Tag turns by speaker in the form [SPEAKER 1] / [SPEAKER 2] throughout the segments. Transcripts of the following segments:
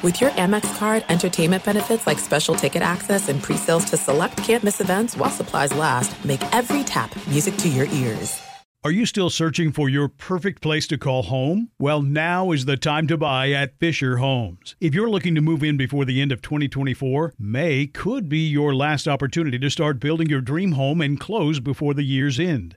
[SPEAKER 1] With your Amex card, entertainment benefits like special ticket access and pre-sales to select campus events while supplies last, make every tap music to your ears.
[SPEAKER 2] Are you still searching for your perfect place to call home? Well, now is the time to buy at Fisher Homes. If you're looking to move in before the end of 2024, May could be your last opportunity to start building your dream home and close before the year's end.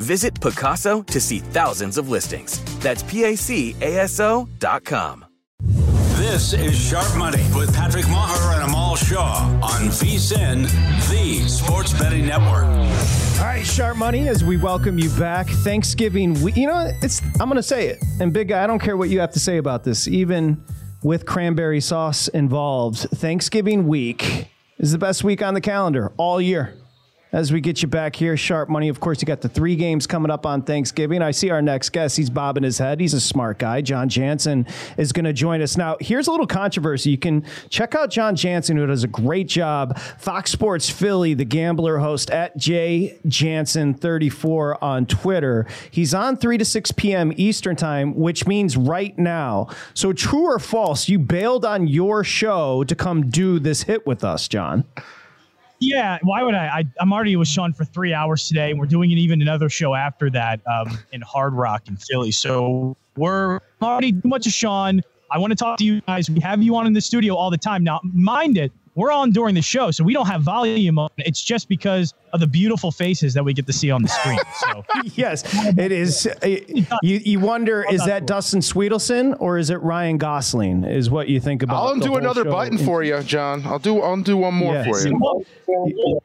[SPEAKER 3] Visit Pacaso to see thousands of listings. That's PACASO dot com.
[SPEAKER 4] This is Sharp Money with Patrick Meagher and Amal Shaw on VSIN, the Sports Betting Network.
[SPEAKER 5] All right, Sharp Money, as we welcome you back. Thanksgiving week. You know, it's I'm going to say it. And Big Guy, I don't care what you have to say about this, even with cranberry sauce involved. Thanksgiving week is the best week on the calendar all year as we get you back here. Sharp money. Of course, you got the three games coming up on Thanksgiving. I see our next guest. He's bobbing his head. He's a smart guy. Jon Jansen is going to join us. Now, here's a little controversy. You can check out Jon Jansen, who does a great job. Fox Sports Philly, the gambler host at J Jansen34 on Twitter. He's on 3 to 6 p.m. Eastern time, which means right now. So, true or false, you bailed on your show to come do this hit with us, Jon?
[SPEAKER 6] Yeah, why would I? I? am already with Sean for three hours today, and we're doing an even another show after that um, in Hard Rock in Philly. So we're already too much of Sean. I want to talk to you guys. We have you on in the studio all the time. Now, mind it, we're on during the show, so we don't have volume on. It's just because of the beautiful faces that we get to see on the screen. So
[SPEAKER 5] yes, it is. Eh, you, you wonder is that Dustin Swedelson or is it Ryan Gosling? Is what you think about?
[SPEAKER 7] I'll undo another button for you, John. I'll do. I'll do one more yes. for
[SPEAKER 6] you.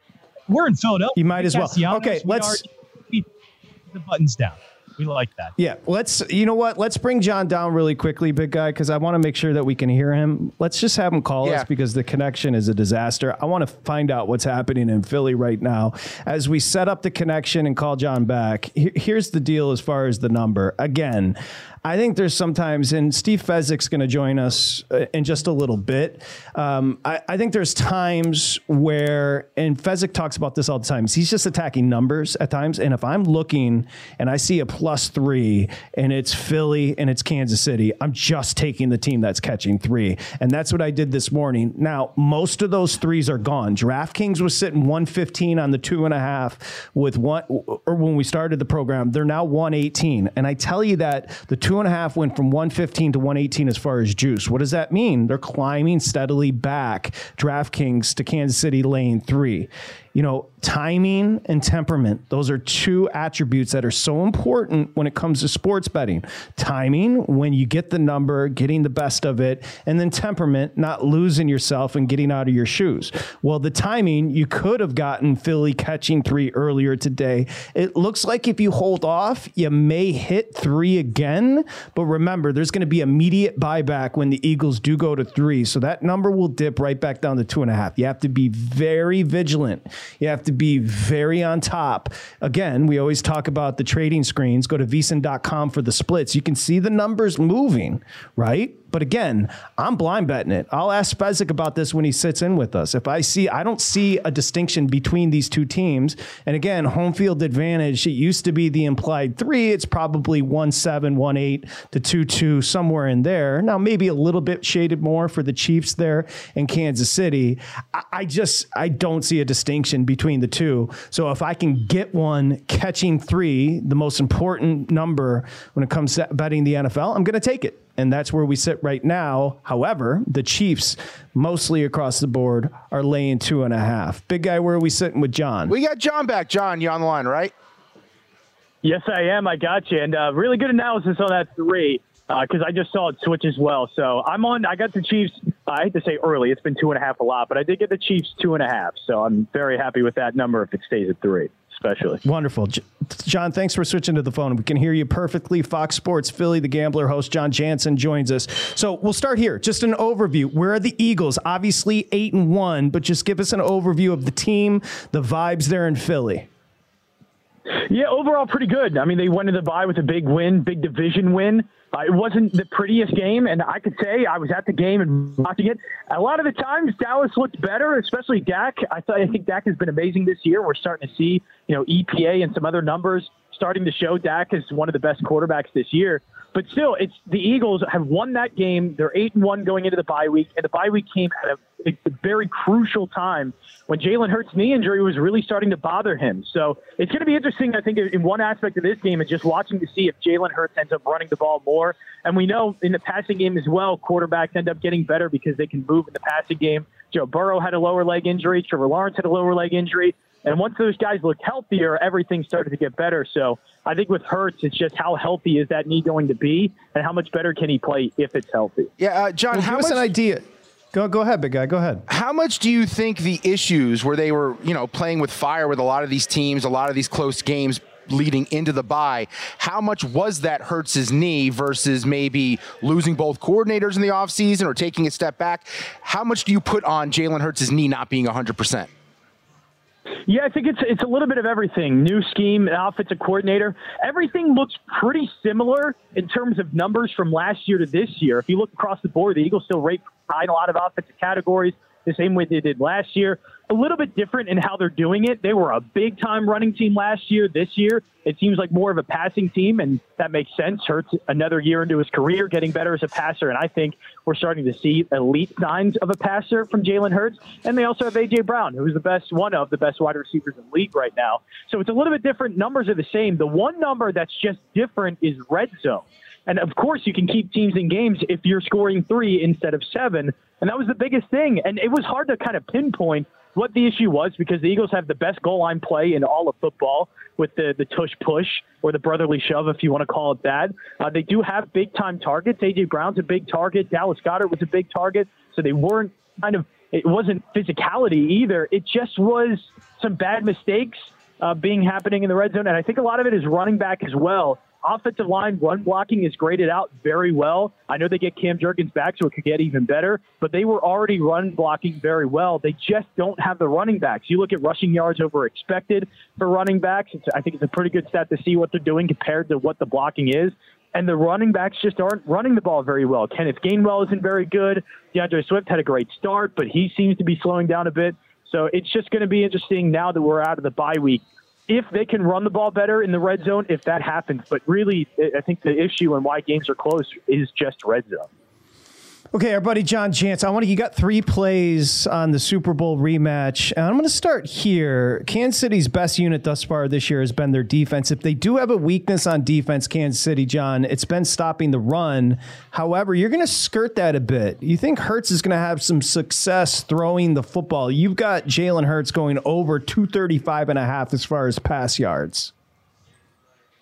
[SPEAKER 6] We're in Philadelphia.
[SPEAKER 5] You might as well. Okay, let's.
[SPEAKER 6] the buttons down. We like that.
[SPEAKER 5] Yeah. Let's, you know what? Let's bring Jon down really quickly, big guy, because I want to make sure that we can hear him. Let's just have him call yeah. us because the connection is a disaster. I want to find out what's happening in Philly right now. As we set up the connection and call Jon back, here's the deal as far as the number. Again, I think there's sometimes, and Steve Fezzik's going to join us uh, in just a little bit. Um, I, I, think there's times where, and Fezzik talks about this all the time, he's just attacking numbers at times. And if I'm looking and I see a plus three and it's Philly and it's Kansas City, I'm just taking the team that's catching three. And that's what I did this morning. Now, most of those threes are gone. DraftKings was sitting 115 on the two and a half with one, or when we started the program, they're now 118. And I tell you that the two two and a half went from 115 to 118 as far as juice. What does that mean? They're climbing steadily back. DraftKings to Kansas City lane three you know, timing and temperament, those are two attributes that are so important when it comes to sports betting. Timing, when you get the number, getting the best of it, and then temperament, not losing yourself and getting out of your shoes. Well, the timing, you could have gotten Philly catching three earlier today. It looks like if you hold off, you may hit three again. But remember, there's going to be immediate buyback when the Eagles do go to three. So that number will dip right back down to two and a half. You have to be very vigilant you have to be very on top. Again, we always talk about the trading screens. Go to vsin.com for the splits. You can see the numbers moving, right? But again, I'm blind betting it. I'll ask Fezzik about this when he sits in with us. If I see, I don't see a distinction between these two teams. And again, home field advantage, it used to be the implied three. It's probably 1 7, 1 8 to 2 2, somewhere in there. Now, maybe a little bit shaded more for the Chiefs there in Kansas City. I, I just, I don't see a distinction between the two. So if I can get one catching three, the most important number when it comes to betting the NFL, I'm going to take it and that's where we sit right now. However, the Chiefs, mostly across the board, are laying two and a half. Big guy, where are we sitting with Jon?
[SPEAKER 7] We got Jon back. Jon, you on the line, right?
[SPEAKER 8] Yes, I am. I got you. And uh, really good analysis on that three. Because uh, I just saw it switch as well. So I'm on. I got the Chiefs. I hate to say early. It's been two and a half a lot, but I did get the Chiefs two and a half. So I'm very happy with that number if it stays at three especially.
[SPEAKER 5] Wonderful. Jon, thanks for switching to the phone. We can hear you perfectly. Fox Sports Philly, the gambler host, Jon Jansen, joins us. So we'll start here. Just an overview. Where are the Eagles? Obviously, eight and one, but just give us an overview of the team, the vibes there in Philly.
[SPEAKER 8] Yeah, overall pretty good. I mean, they went into the bye with a big win, big division win. It wasn't the prettiest game, and I could say I was at the game and watching it. A lot of the times, Dallas looked better, especially Dak. I thought I think Dak has been amazing this year. We're starting to see, you know, EPA and some other numbers starting to show Dak is one of the best quarterbacks this year. But still, it's the Eagles have won that game. They're eight and one going into the bye week, and the bye week came at a, a very crucial time when Jalen Hurts' knee injury was really starting to bother him. So it's going to be interesting, I think, in one aspect of this game is just watching to see if Jalen Hurts ends up running the ball more. And we know in the passing game as well, quarterbacks end up getting better because they can move in the passing game. Joe Burrow had a lower leg injury. Trevor Lawrence had a lower leg injury. And once those guys looked healthier, everything started to get better. So I think with Hurts, it's just how healthy is that knee going to be, and how much better can he play if it's healthy?
[SPEAKER 9] Yeah, uh, Jon,
[SPEAKER 5] well,
[SPEAKER 9] how
[SPEAKER 5] give
[SPEAKER 9] much,
[SPEAKER 5] us an idea. Go, go ahead, big guy. Go ahead.
[SPEAKER 9] How much do you think the issues where they were, you know, playing with fire with a lot of these teams, a lot of these close games leading into the bye, how much was that hurts his knee versus maybe losing both coordinators in the offseason or taking a step back? How much do you put on Jalen Hurts' knee not being 100%?
[SPEAKER 8] Yeah, I think it's it's a little bit of everything. New scheme, offensive coordinator. Everything looks pretty similar in terms of numbers from last year to this year. If you look across the board, the Eagles still rate high in a lot of offensive categories, the same way they did last year a little bit different in how they're doing it. They were a big time running team last year. This year, it seems like more of a passing team, and that makes sense. Hurts another year into his career, getting better as a passer, and I think we're starting to see elite signs of a passer from Jalen Hurts. And they also have AJ Brown, who's the best one of the best wide receivers in the league right now. So it's a little bit different. Numbers are the same. The one number that's just different is red zone. And of course, you can keep teams in games if you're scoring three instead of seven. And that was the biggest thing. And it was hard to kind of pinpoint what the issue was because the Eagles have the best goal line play in all of football with the, the tush push or the brotherly shove, if you want to call it that. Uh, they do have big time targets. A.J. Brown's a big target. Dallas Goedert was a big target. So they weren't kind of, it wasn't physicality either. It just was some bad mistakes uh, being happening in the red zone. And I think a lot of it is running back as well offensive line run blocking is graded out very well. I know they get Cam Jurgens back, so it could get even better, but they were already run blocking very well. They just don't have the running backs. You look at rushing yards over expected for running backs. I think it's a pretty good stat to see what they're doing compared to what the blocking is. And the running backs just aren't running the ball very well. Kenneth Gainwell isn't very good. D'Andre Swift had a great start, but he seems to be slowing down a bit. So it's just going to be interesting now that we're out of the bye week if they can run the ball better in the red zone, if that happens. But really, I think the issue and why games are close is just red zone.
[SPEAKER 5] Okay, our buddy Jon Jansen, I want to. You got three plays on the Super Bowl rematch, and I'm going to start here. Kansas City's best unit thus far this year has been their defense. If they do have a weakness on defense, Kansas City, Jon, it's been stopping the run. However, you're going to skirt that a bit. You think Hurts is going to have some success throwing the football? You've got Jalen Hurts going over 235 and a half as far as pass yards.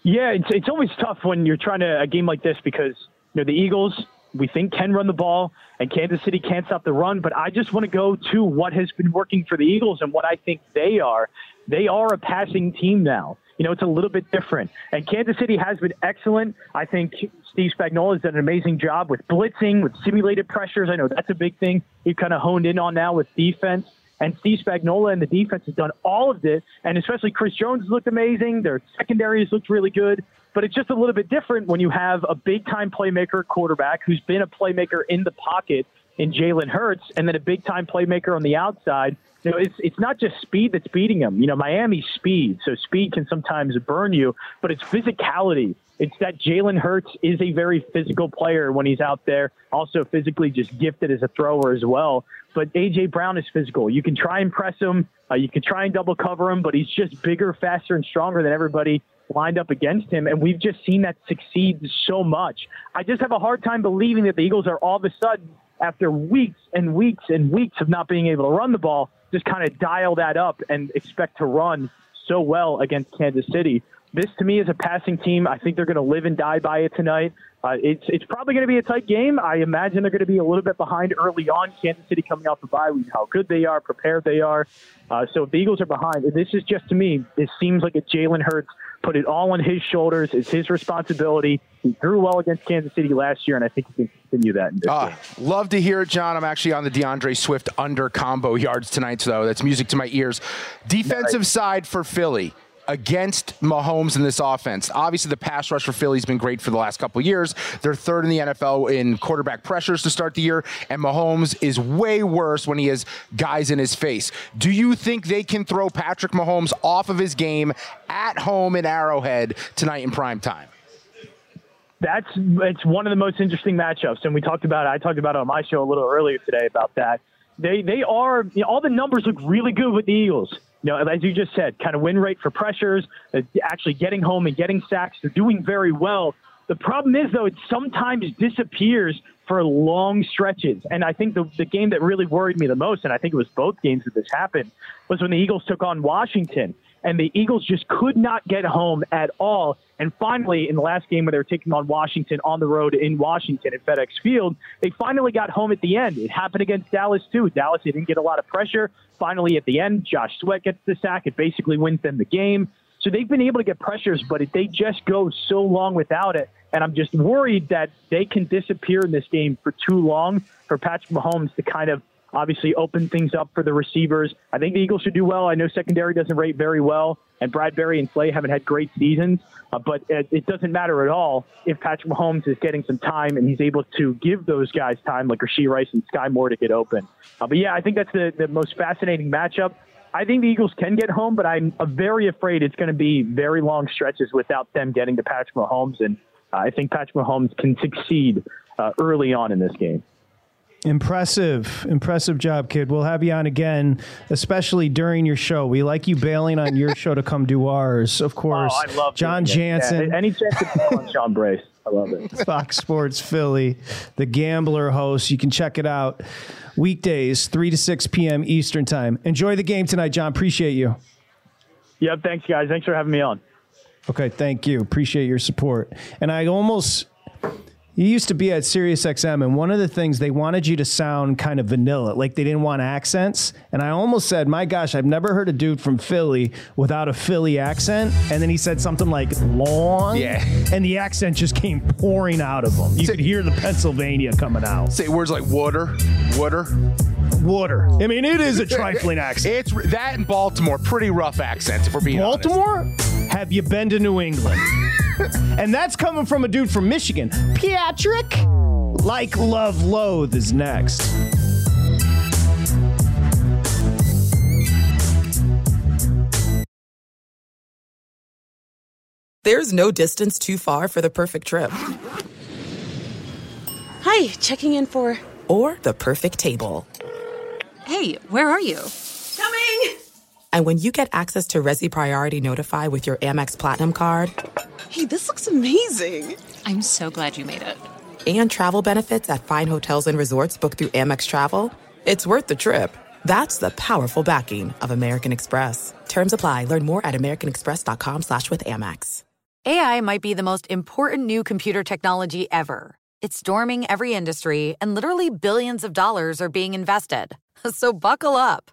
[SPEAKER 8] Yeah, it's it's always tough when you're trying to a game like this because you know the Eagles we think can run the ball, and Kansas City can't stop the run. But I just want to go to what has been working for the Eagles and what I think they are. They are a passing team now. You know, it's a little bit different. And Kansas City has been excellent. I think Steve Spagnuolo has done an amazing job with blitzing, with simulated pressures. I know that's a big thing he's kind of honed in on now with defense. And Steve Spagnuolo and the defense has done all of this, and especially Chris Jones looked amazing. Their secondaries looked really good, but it's just a little bit different when you have a big time playmaker quarterback who's been a playmaker in the pocket in Jalen Hurts, and then a big time playmaker on the outside. You know, it's it's not just speed that's beating them. You know, Miami's speed, so speed can sometimes burn you, but it's physicality. It's that Jalen Hurts is a very physical player when he's out there. Also, physically just gifted as a thrower as well but AJ Brown is physical. You can try and press him, uh, you can try and double cover him, but he's just bigger, faster, and stronger than everybody lined up against him. And we've just seen that succeed so much. I just have a hard time believing that the Eagles are all of a sudden, after weeks and weeks and weeks of not being able to run the ball, just kind of dial that up and expect to run so well against Kansas City. This to me is a passing team. I think they're going to live and die by it tonight. Uh, it's it's probably going to be a tight game. I imagine they're going to be a little bit behind early on. Kansas City coming off a bye, we know how good they are, prepared they are. Uh, so the Eagles are behind, this is just to me, it seems like a Jalen Hurts put it all on his shoulders. It's his responsibility. He threw well against Kansas City last year, and I think he can continue that. In this uh.
[SPEAKER 9] Love to hear it, Jon. I'm actually on the D'Andre Swift under combo yards tonight, so That's music to my ears. Defensive nice. side for Philly against Mahomes in this offense. Obviously, the pass rush for Philly's been great for the last couple years. They're third in the NFL in quarterback pressures to start the year, and Mahomes is way worse when he has guys in his face. Do you think they can throw Patrick Mahomes off of his game at home in Arrowhead tonight in prime time?
[SPEAKER 8] That's it's one of the most interesting matchups, and we talked about it. I talked about it on my show a little earlier today about that. They they are you know, all the numbers look really good with the Eagles you know, as you just said, kind of win rate for pressures, uh, actually getting home and getting sacks. They're doing very well. The problem is, though, it sometimes disappears for long stretches. And I think the, the game that really worried me the most, and I think it was both games that this happened, was when the Eagles took on Washington. And the Eagles just could not get home at all. And finally, in the last game where they were taking on Washington on the road in Washington at FedEx Field, they finally got home at the end. It happened against Dallas, too. Dallas they didn't get a lot of pressure. Finally, at the end, Josh Sweat gets the sack. It basically wins them the game. So they've been able to get pressures, but they just go so long without it. And I'm just worried that they can disappear in this game for too long for Patrick Mahomes to kind of obviously open things up for the receivers. I think the Eagles should do well. I know secondary doesn't rate very well, and Bradberry and Slay haven't had great seasons, uh, but it, it, doesn't matter at all if Patrick Mahomes is getting some time and he's able to give those guys time, like Rashee Rice and Skyy Moore, to get open. Uh, but yeah, I think that's the, the most fascinating matchup. I think the Eagles can get home, but I'm very afraid it's going to be very long stretches without them getting to Patrick Mahomes, and uh, I think Patrick Mahomes can succeed uh, early on in this game.
[SPEAKER 5] Impressive, impressive job, kid. We'll have you on again, especially during your show. We like you bailing on your show to come do ours, of course.
[SPEAKER 8] Oh, I love
[SPEAKER 5] Jon Jansen.
[SPEAKER 8] Yeah, any chance to on Sean Brace? I love it.
[SPEAKER 5] Fox Sports Philly, the Gambler host. You can check it out weekdays, three to six p.m. Eastern time. Enjoy the game tonight, Jon. Appreciate you.
[SPEAKER 8] Yep. Thanks, guys. Thanks for having me on.
[SPEAKER 5] Okay. Thank you. Appreciate your support. And I almost you used to be at SiriusXM, and one of the things they wanted you to sound kind of vanilla, like they didn't want accents. And I almost said, "My gosh, I've never heard a dude from Philly without a Philly accent." And then he said something like "long,"
[SPEAKER 9] yeah,
[SPEAKER 5] and the accent just came pouring out of him. You say, could hear the Pennsylvania coming out.
[SPEAKER 9] Say words like "water," "water."
[SPEAKER 5] Water. I mean, it is a trifling accent.
[SPEAKER 9] It's that in Baltimore, pretty rough accents, if we're being
[SPEAKER 5] Baltimore?
[SPEAKER 9] honest.
[SPEAKER 5] Have you been to New England? and that's coming from a dude from Michigan. Patrick, like love loathe is next.
[SPEAKER 1] There's no distance too far for the perfect trip.
[SPEAKER 10] Hi, checking in for.
[SPEAKER 1] Or the perfect table.
[SPEAKER 10] Hey, where are you?
[SPEAKER 1] Coming! And when you get access to Resy Priority Notify with your Amex Platinum card
[SPEAKER 10] Hey, this looks amazing. I'm so glad you made it.
[SPEAKER 1] And travel benefits at fine hotels and resorts booked through Amex Travel. It's worth the trip. That's the powerful backing of American Express. Terms apply. Learn more at americanexpress.com slash with Amex.
[SPEAKER 11] AI might be the most important new computer technology ever. It's storming every industry, and literally billions of dollars are being invested. So buckle up.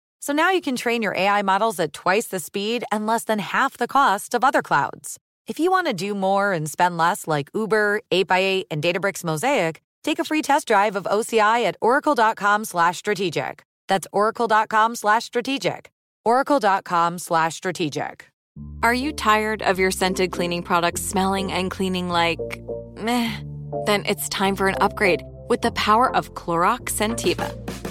[SPEAKER 11] So now you can train your AI models at twice the speed and less than half the cost of other clouds. If you want to do more and spend less like Uber, 8x8, and Databricks Mosaic, take a free test drive of OCI at oracle.com slash strategic. That's oracle.com slash strategic. oracle.com slash strategic.
[SPEAKER 12] Are you tired of your scented cleaning products smelling and cleaning like meh? Then it's time for an upgrade with the power of Clorox Scentiva.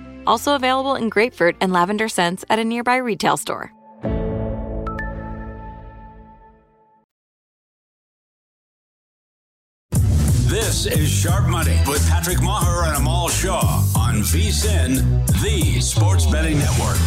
[SPEAKER 11] Also available in grapefruit and lavender scents at a nearby retail store.
[SPEAKER 4] This is Sharp Money with Patrick Meagher and Amal Shaw on VSIN, the Sports Betting Network.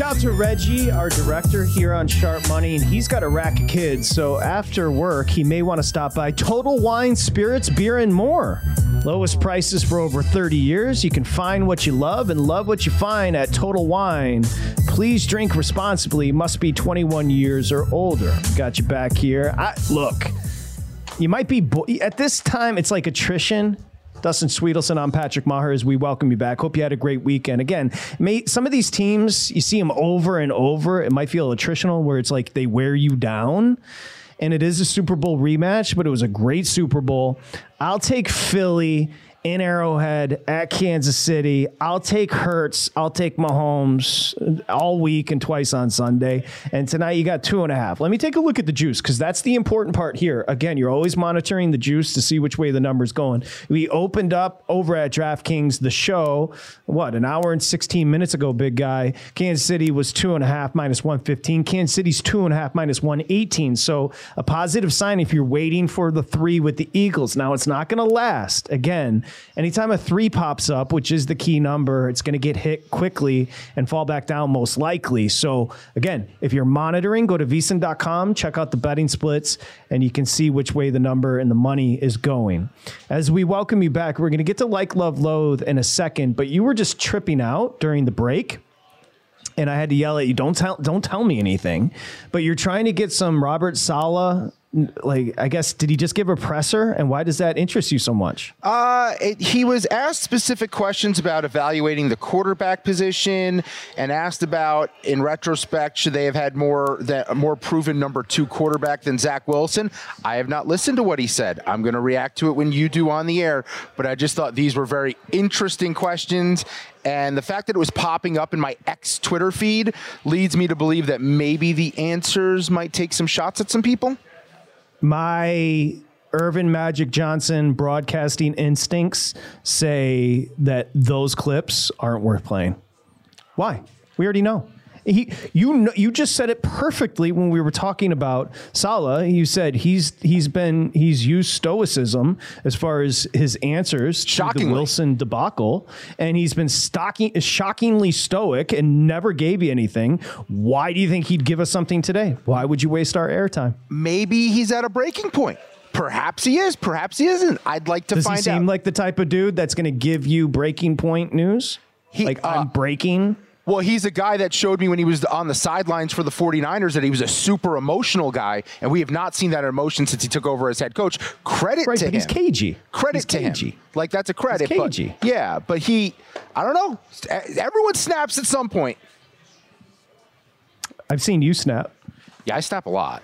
[SPEAKER 5] Shout out to Reggie, our director here on Sharp Money, and he's got a rack of kids. So after work, he may want to stop by Total Wine, Spirits, Beer, and more. Lowest prices for over 30 years. You can find what you love and love what you find at Total Wine. Please drink responsibly. Must be 21 years or older. Got you back here. I, look, you might be bo- at this time. It's like attrition. Dustin Swedelson, I'm Patrick Meagher. As we welcome you back. Hope you had a great weekend. Again, may, some of these teams you see them over and over. It might feel attritional, where it's like they wear you down. And it is a Super Bowl rematch, but it was a great Super Bowl. I'll take Philly in Arrowhead at Kansas City. I'll take Hurts. I'll take Mahomes all week and twice on Sunday. And tonight you got two and a half. Let me take a look at the juice because that's the important part here. Again, you're always monitoring the juice to see which way the number's going. We opened up over at DraftKings the show, what, an hour and 16 minutes ago, big guy. Kansas City was two and a half minus 115. Kansas City's two and a half minus 118. So a positive sign if you're waiting for the three with the Eagles. Now it's not going to last. Again, anytime a three pops up, which is the key number, it's going to get hit quickly and fall back down most likely. So again, if you're monitoring, go to vsin.com, check out the betting splits, and you can see which way the number and the money is going. As we welcome you back, we're going to get to like, love, loathe in a second, but you were just tripping out during the break and I had to yell at you, don't tell don't tell me anything. But you're trying to get some Robert Saleh like I guess did he just give a presser and why does that interest you so much?
[SPEAKER 9] Uh, it, he was asked specific questions about evaluating the quarterback position and asked about in retrospect should they have had more that more proven number 2 quarterback than Zach Wilson? I have not listened to what he said. I'm going to react to it when you do on the air, but I just thought these were very interesting questions and the fact that it was popping up in my ex Twitter feed leads me to believe that maybe the answers might take some shots at some people
[SPEAKER 5] my Earvin Magic Johnson broadcasting instincts say that those clips aren't worth playing. Why? We already know. He, you know, you just said it perfectly when we were talking about Saleh. You said he's he's been he's used stoicism as far as his answers to the Wilson debacle, and he's been stocking, shockingly stoic and never gave you anything. Why do you think he'd give us something today? Why would you waste our airtime?
[SPEAKER 9] Maybe he's at a breaking point. Perhaps he is. Perhaps he isn't. I'd like to find out.
[SPEAKER 5] Does
[SPEAKER 9] find
[SPEAKER 5] he seem
[SPEAKER 9] out.
[SPEAKER 5] like the type of dude that's going to give you breaking point news?
[SPEAKER 9] He-
[SPEAKER 5] like
[SPEAKER 9] uh,
[SPEAKER 5] I'm breaking.
[SPEAKER 9] Well, he's a guy that showed me when he was on the sidelines for the 49ers that he was a super emotional guy, and we have not seen that emotion since he took over as head coach. Credit
[SPEAKER 5] Right,
[SPEAKER 9] to
[SPEAKER 5] but
[SPEAKER 9] him.
[SPEAKER 5] he's cagey.
[SPEAKER 9] Credit
[SPEAKER 5] He's
[SPEAKER 9] to
[SPEAKER 5] cagey.
[SPEAKER 9] him. Like that's a credit.
[SPEAKER 5] He's
[SPEAKER 9] but-
[SPEAKER 5] cagey.
[SPEAKER 9] yeah, but he, I don't know. Everyone snaps at some point.
[SPEAKER 5] I've seen you snap.
[SPEAKER 9] Yeah, I snap a lot.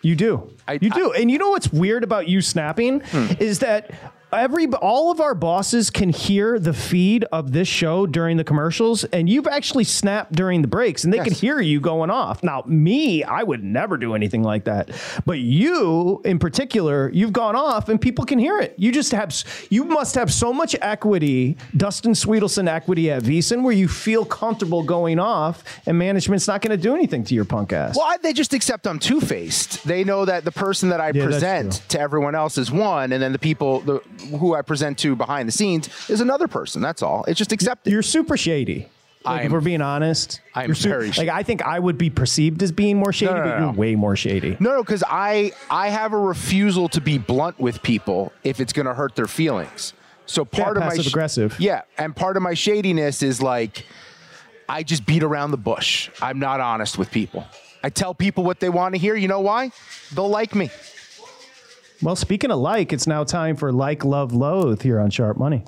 [SPEAKER 5] You do. I, you do. and you know what's weird about you snapping
[SPEAKER 9] Hmm.
[SPEAKER 5] is that every all of our bosses can hear the feed of this show during the commercials and you've actually snapped during the breaks and they can hear you going off. Now, me, I would never do anything like that. But you in particular, you've gone off and people can hear it. You just have you must have so much equity, Dustin Swedelson equity at VSiN where you feel comfortable going off and management's not going to do anything to your punk ass.
[SPEAKER 9] Well, I- they just accept I'm two faced. They know that the person that I
[SPEAKER 5] Yeah,
[SPEAKER 9] present to everyone else is one, and then the people the, who I present to behind the scenes is another person. That's all. It's just accepted.
[SPEAKER 5] You're super shady. Like, if we're being honest,
[SPEAKER 9] I'm very
[SPEAKER 5] like I think I would be perceived as being more shady,
[SPEAKER 9] No, no,
[SPEAKER 5] but
[SPEAKER 9] no,
[SPEAKER 5] you're way more shady.
[SPEAKER 9] No, no, because I I have a refusal to be blunt with people if it's going to hurt their feelings. So part of my
[SPEAKER 5] aggressive.
[SPEAKER 9] yeah, and part of my shadiness is like I just beat around the bush. I'm not honest with people. I tell people what they want to hear. You know why? They'll like me.
[SPEAKER 5] Well, speaking of like, it's now time for like, love, loathe here on Sharp Money.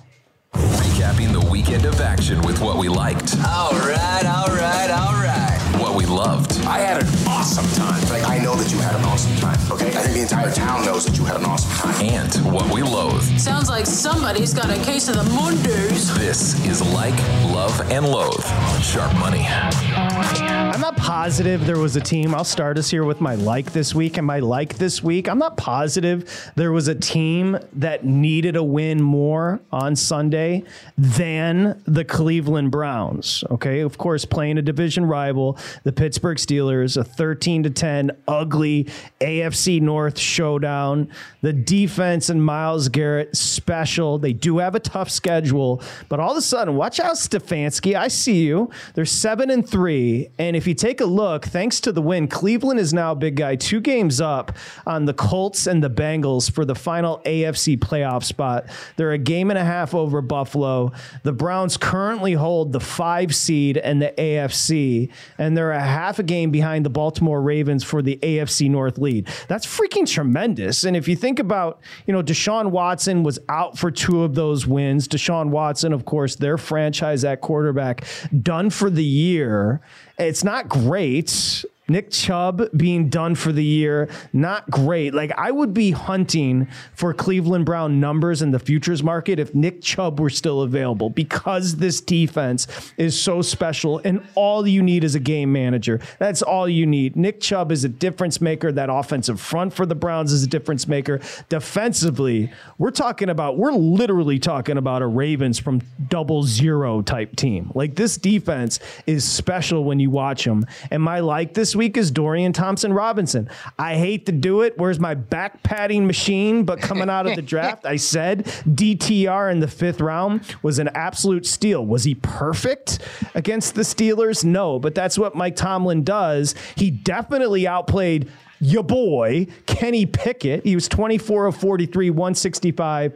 [SPEAKER 13] Recapping the weekend of action with what we liked,
[SPEAKER 14] All right, all right, all right. What we loved.
[SPEAKER 13] I had an awesome time.
[SPEAKER 14] Like, I know that you had an awesome time, okay? I think the entire town knows that you had an awesome time.
[SPEAKER 13] And what we loathe.
[SPEAKER 15] Sounds like somebody's got a case of the Mondays.
[SPEAKER 13] This is Like, Love, and Loathe on Sharp Money.
[SPEAKER 5] I'm not positive there was a team. I'll start us here with my like this week and my like this week. I'm not positive there was a team that needed a win more on Sunday than the Cleveland Browns. Okay, of course, playing a division rival, the Pittsburgh Steelers, a 13 to 10 ugly AFC North showdown. The defense and Myles Garrett special. They do have a tough schedule, but all of a sudden, watch out, Stefanski. I see you. They're seven and three, and if you take a look, thanks to the win, Cleveland is now big guy two games up on the Colts and the Bengals for the final AFC playoff spot. They're a game and a half over Buffalo. The Browns currently hold the five seed and the AFC, and they're a half a game behind the Baltimore Ravens for the AFC North lead. That's freaking tremendous. And if you think about, you know, Deshaun Watson was out for two of those wins. Deshaun Watson, of course, their franchise at quarterback, done for the year. It's not great. Nick Chubb being done for the year, not great. Like I would be hunting for Cleveland Brown numbers in the futures market if Nick Chubb were still available because this defense is so special and all you need is a game manager. That's all you need. Nick Chubb is a difference maker. That offensive front for the Browns is a difference maker. Defensively, we're talking about, we're literally talking about a Ravens from double zero type team. Like this defense is special when you watch them. And my like this week is Dorian Thompson Robinson. I hate to do it. Where's my back padding machine? But coming out of the draft, I said DTR in the fifth round was an absolute steal. Was he perfect against the Steelers? No, but that's what Mike Tomlin does. He definitely outplayed your boy, Kenny Pickett. He was 24 of 43, 165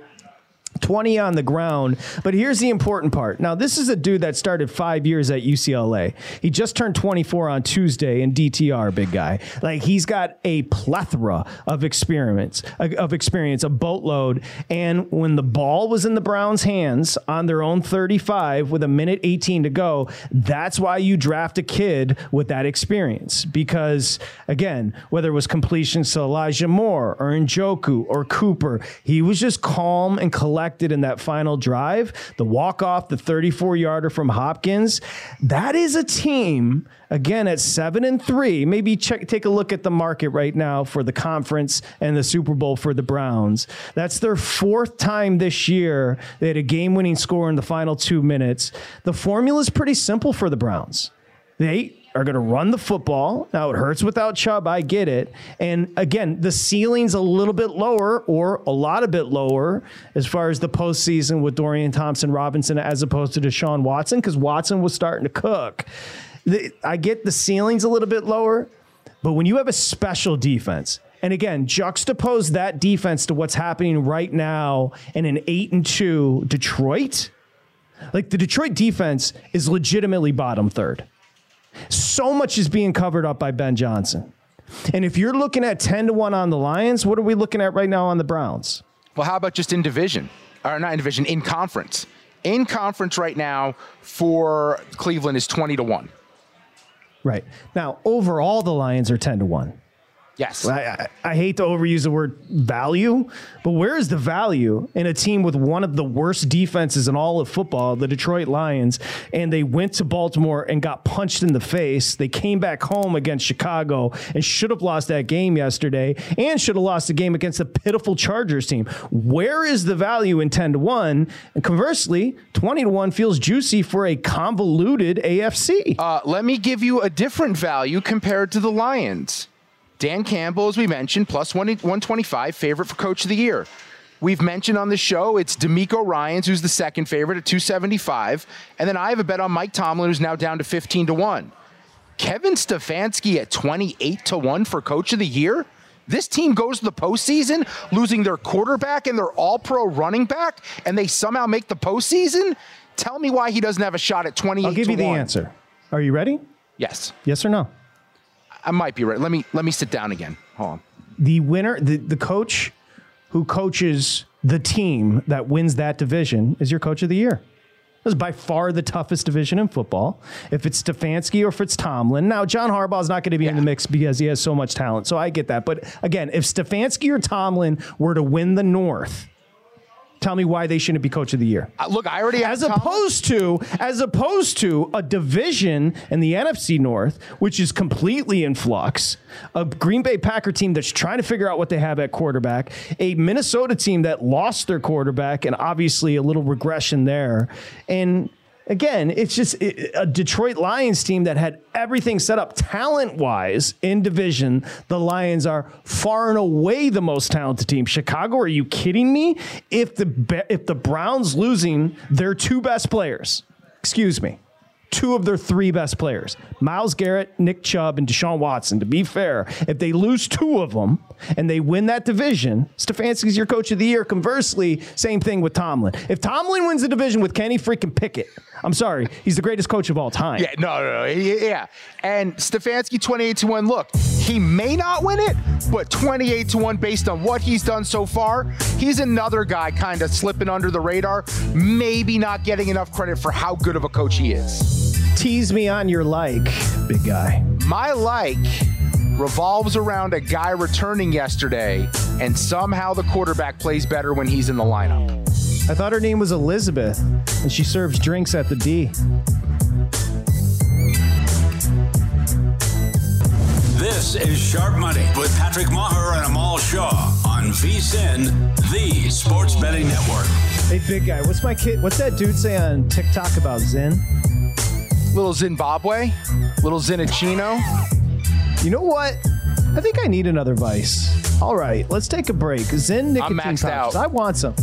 [SPEAKER 5] 20 on the ground. But here's the important part. Now, this is a dude that started five years at UCLA. He just turned 24 on Tuesday in DTR, big guy. Like he's got a plethora of experiments, of experience, a boatload. And when the ball was in the Browns' hands on their own 35 with a minute 18 to go, that's why you draft a kid with that experience. Because again, whether it was completions to Elijah Moore or Njoku or Cooper, he was just calm and collected in that final drive, the walk off, the 34 yarder from Hopkins, that is a team again at seven and three. Maybe check take a look at the market right now for the conference and the Super Bowl for the Browns. That's their fourth time this year they had a game winning score in the final two minutes. The formula is pretty simple for the Browns. They are going to run the football. Now it hurts without Chubb. I get it. And again, the ceiling's a little bit lower or a lot a bit lower as far as the postseason with Dorian Thompson Robinson as opposed to Deshaun Watson because Watson was starting to cook. The, I get the ceiling's a little bit lower, but when you have a special defense, and again, juxtapose that defense to what's happening right now in an eight and two Detroit. Like the Detroit defense is legitimately bottom third. So much is being covered up by Ben Johnson. And if you're looking at 10 to 1 on the Lions, what are we looking at right now on the Browns?
[SPEAKER 9] Well, how about just in division? Or not in division, in conference. In conference right now for Cleveland is 20 to 1.
[SPEAKER 5] Right. Now, overall, the Lions are 10 to 1.
[SPEAKER 9] Yes.
[SPEAKER 5] I, I, I, hate to overuse the word value, but where is the value in a team with one of the worst defenses in all of football, the Detroit Lions, and they went to Baltimore and got punched in the face? They came back home against Chicago and should have lost that game yesterday and should have lost the game against the pitiful Chargers team. Where is the value in 10 to 1? And conversely, 20 to 1 feels juicy for a convoluted AFC.
[SPEAKER 9] Uh, let me give you a different value compared to the Lions. Dan Campbell, as we mentioned, plus 125, favorite for coach of the year. We've mentioned on the show it's DeMeco Ryans, who's the second favorite at 275. And then I have a bet on Mike Tomlin, who's now down to 15 to 1. Kevin Stefanski at 28 to 1 for coach of the year. This team goes to the postseason, losing their quarterback and their all pro running back, and they somehow make the postseason? Tell me why he doesn't have a shot at 28
[SPEAKER 5] I'll give you the answer. Are you ready?
[SPEAKER 9] Yes.
[SPEAKER 5] Yes or no?
[SPEAKER 9] I might be right. Let me let me sit down again. Hold on.
[SPEAKER 5] The winner, the, the coach who coaches the team that wins that division is your coach of the year. This is by far the toughest division in football. If it's Stefanski or if it's Tomlin. Now, John Harbaugh is not going to be yeah. in the mix because he has so much talent. So I get that. But again, if Stefanski or Tomlin were to win the North, tell me why they shouldn't be coach of the year.
[SPEAKER 9] Uh, look, I already
[SPEAKER 5] as opposed to as opposed to a division in the NFC North, which is completely in flux, a Green Bay Packer team that's trying to figure out what they have at quarterback, a Minnesota team that lost their quarterback, and obviously a little regression there, and again, it's just a Detroit Lions team that had everything set up talent wise in division. The Lions are far and away the most talented team. Chicago, are you kidding me? If the if the Browns losing their two best players, excuse me, two of their three best players, Myles Garrett, Nick Chubb, and Deshaun Watson. To be fair, if they lose two of them and they win that division, Stefanski's your coach of the year. Conversely, same thing with Tomlin. If Tomlin wins the division with Kenny freaking Pickett, I'm sorry, he's the greatest coach of all time.
[SPEAKER 9] Yeah, no, no, no. Yeah. And Stefanski 28 to 1. Look, he may not win it, but 28 to 1 based on what he's done so far, he's another guy kind of slipping under the radar, maybe not getting enough credit for how good of a coach he is.
[SPEAKER 5] Tease me on your like, big guy.
[SPEAKER 9] My like revolves around a guy returning yesterday, and somehow the quarterback plays better when he's in the lineup.
[SPEAKER 5] I thought her name was Elizabeth, and she serves drinks at the D.
[SPEAKER 4] This is Sharp Money with Patrick Meagher and Amal Shaw on VSIN, the Sports Betting Network.
[SPEAKER 5] Hey, big guy, what's my kid? What's that dude say on TikTok about Zyn?
[SPEAKER 9] Little Zimbabwe, little Zinachino.
[SPEAKER 5] You know what? I think I need another vice. All right, let's take a break. Zyn nicotine
[SPEAKER 9] I'm maxed
[SPEAKER 5] pouches.
[SPEAKER 9] out.
[SPEAKER 5] I want some.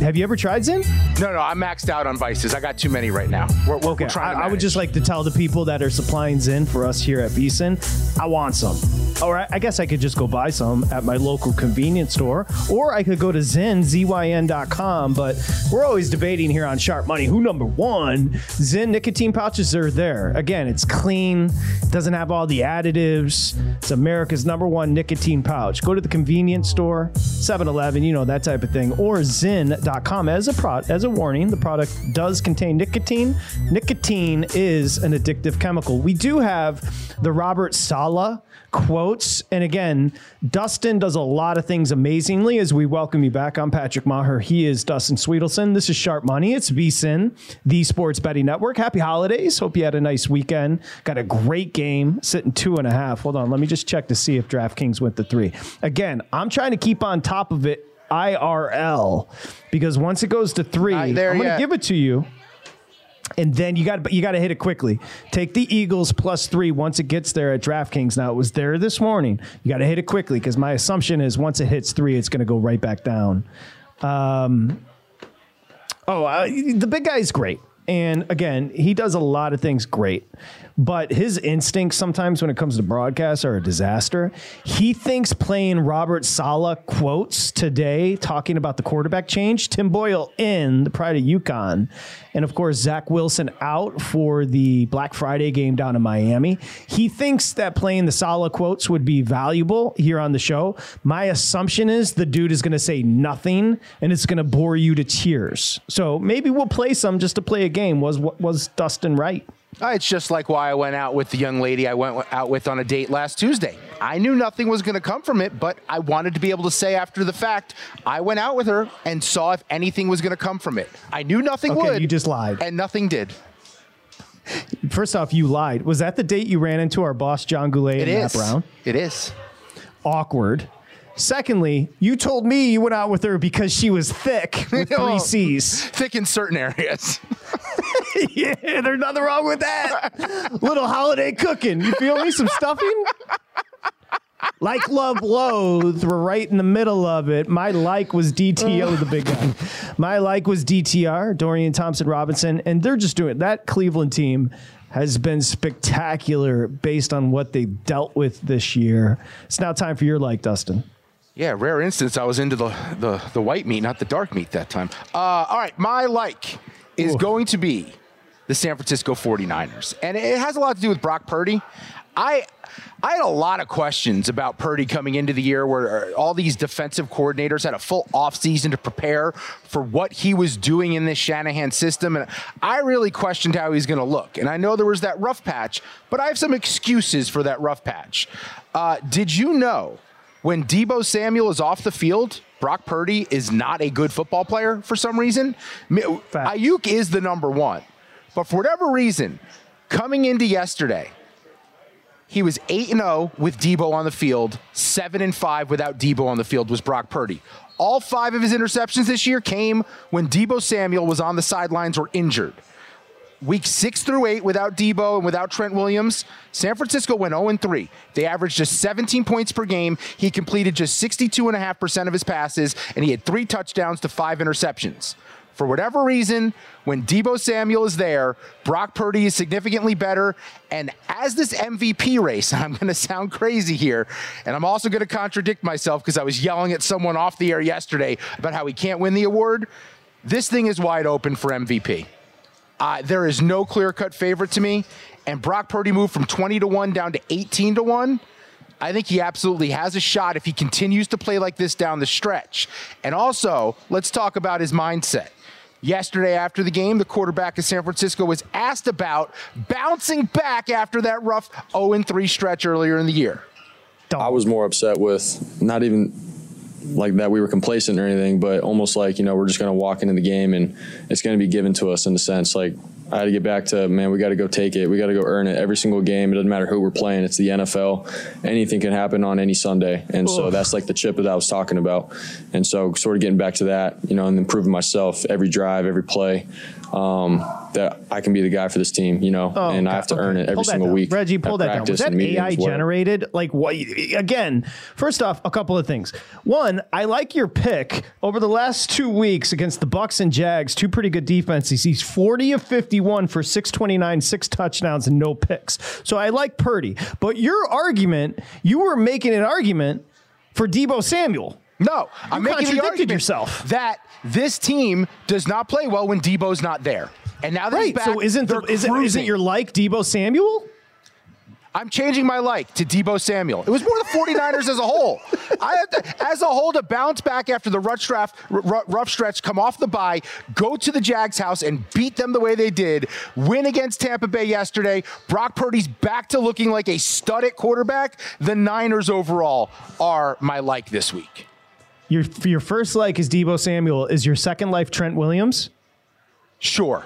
[SPEAKER 5] Have you ever tried Zyn?
[SPEAKER 9] No, no, I'm maxed out on vices. I got too many right now. We're, we're,
[SPEAKER 5] okay,
[SPEAKER 9] we're trying
[SPEAKER 5] I, I, would just like to tell the people that are supplying Zyn for us here at VSIN, I want some. All right, I guess I could just go buy some at my local convenience store, or I could go to Zyn, Z-Y-N.com, but we're always debating here on Sharp Money who number one. Zyn nicotine pouches are there. Again, it's clean, doesn't have all the additives. It's America's number one nicotine pouch. Go to the convenience store, 7-Eleven, you know, that type of thing, or As a pro- as a warning, the product does contain nicotine. Nicotine is an addictive chemical. We do have the Robert Saleh quotes. And again, Dustin does a lot of things amazingly as we welcome you back. I'm Patrick Meagher. He is Dustin Swedelson. This is Sharp Money. It's VSIN, the Sports Betting Network. Happy holidays. Hope you had a nice weekend. Got a great game, sitting two and a half. Hold on. Let me just check to see if DraftKings went to three. Again, I'm trying to keep on top of it IRL because once it goes to three, I'm going to give it to you and then you got you got to hit it quickly. Take the Eagles plus three once it gets there at DraftKings. Now it was there this morning. You got to hit it quickly because my assumption is once it hits three, it's going to go right back down. Um, oh, uh, the big guy is great, and again, he does a lot of things great. But his instincts sometimes when it comes to broadcasts are a disaster. He thinks playing Robert Saleh quotes today, talking about the quarterback change, Tim Boyle in the Pride of UConn, and of course Zach Wilson out for the Black Friday game down in Miami. He thinks that playing the Saleh quotes would be valuable here on the show. My assumption is the dude is going to say nothing and it's going to bore you to tears. So maybe we'll play some just to play a game. Was was Dustin right?
[SPEAKER 9] Uh, it's just like why I went out with the young lady I went out with on a date last Tuesday. I knew nothing was going to come from it, but I wanted to be able to say after the fact, I went out with her and saw if anything was going to come from it. I knew nothing
[SPEAKER 5] okay,
[SPEAKER 9] would.
[SPEAKER 5] You just lied.
[SPEAKER 9] And nothing did.
[SPEAKER 5] First off, you lied. Was that the date you ran into our boss, John Goulet
[SPEAKER 9] it
[SPEAKER 5] and
[SPEAKER 9] is.
[SPEAKER 5] Matt Brown?
[SPEAKER 9] It is.
[SPEAKER 5] Awkward. Secondly, you told me you went out with her because she was thick with three C's.
[SPEAKER 9] Thick in certain areas.
[SPEAKER 5] yeah, there's nothing wrong with that. Little holiday cooking. You feel me? Some stuffing? like, love, loathe. We're right in the middle of it. My like was DTO, the big guy. My like was DTR, Dorian Thompson Robinson, and they're just doing it. That Cleveland team has been spectacular based on what they dealt with this year. It's now time for your like, Dustin.
[SPEAKER 9] Yeah, rare instance. I was into the, the, the white meat, not the dark meat that time. Uh, all right, my like is Ooh. going to be the San Francisco 49ers. And it has a lot to do with Brock Purdy. I I had a lot of questions about Purdy coming into the year where all these defensive coordinators had a full offseason to prepare for what he was doing in this Shanahan system. And I really questioned how he's going to look. And I know there was that rough patch, but I have some excuses for that rough patch. Uh, did you know when Deebo Samuel is off the field, Brock Purdy is not a good football player for some reason? Aiyuk is the number one. But for whatever reason, coming into yesterday, he was 8 0 with Deebo on the field, 7 and 5 without Deebo on the field was Brock Purdy. All five of his interceptions this year came when Deebo Samuel was on the sidelines or injured. Week six through eight without Deebo and without Trent Williams, San Francisco went 0 3. They averaged just 17 points per game. He completed just 62.5% of his passes, and he had three touchdowns to five interceptions. For whatever reason, when Deebo Samuel is there, Brock Purdy is significantly better. And as this MVP race, I'm going to sound crazy here, and I'm also going to contradict myself because I was yelling at someone off the air yesterday about how he can't win the award. This thing is wide open for MVP. Uh, there is no clear cut favorite to me. And Brock Purdy moved from 20 to 1 down to 18 to 1. I think he absolutely has a shot if he continues to play like this down the stretch. And also, let's talk about his mindset. Yesterday, after the game, the quarterback of San Francisco was asked about bouncing back after that rough 0 3 stretch earlier in the year.
[SPEAKER 16] I was more upset with not even like that we were complacent or anything, but almost like, you know, we're just going to walk into the game and it's going to be given to us in a sense. Like, I had to get back to man. We got to go take it. We got to go earn it every single game. It doesn't matter who we're playing. It's the NFL. Anything can happen on any Sunday, and so that's like the chip that I was talking about. And so, sort of getting back to that, you know, and improving myself every drive, every play. Um, that I can be the guy for this team, you know,
[SPEAKER 5] Oh,
[SPEAKER 16] and I have to
[SPEAKER 5] okay.
[SPEAKER 16] earn it every single
[SPEAKER 5] down.
[SPEAKER 16] week.
[SPEAKER 5] Reggie, pull that down. Was that AI generated? Like what? Again, first off, a couple of things. One, I like your pick over the last two weeks against the Bucks and Jags, two pretty good defenses. He's forty of fifty-one for six twenty-nine, six touchdowns and no picks. So I like Purdy. But your argument, you were making an argument for Deebo Samuel.
[SPEAKER 9] No, I'm
[SPEAKER 5] You
[SPEAKER 9] making the argument
[SPEAKER 5] yourself.
[SPEAKER 9] that this team does not play well when Deebo's not there. And now that he's back,
[SPEAKER 5] So isn't the,
[SPEAKER 9] they're
[SPEAKER 5] is it, isn't your like Deebo Samuel?
[SPEAKER 9] I'm changing my like to Deebo Samuel. It was more the 49ers as a whole. I had to, as a whole to bounce back after the rough draft, rough stretch, come off the bye, go to the Jags house and beat them the way they did. Win against Tampa Bay yesterday. Brock Purdy's back to looking like a stud at quarterback. The Niners overall are my like this week.
[SPEAKER 5] Your your first like is Deebo Samuel. Is your second life Trent Williams?
[SPEAKER 9] Sure.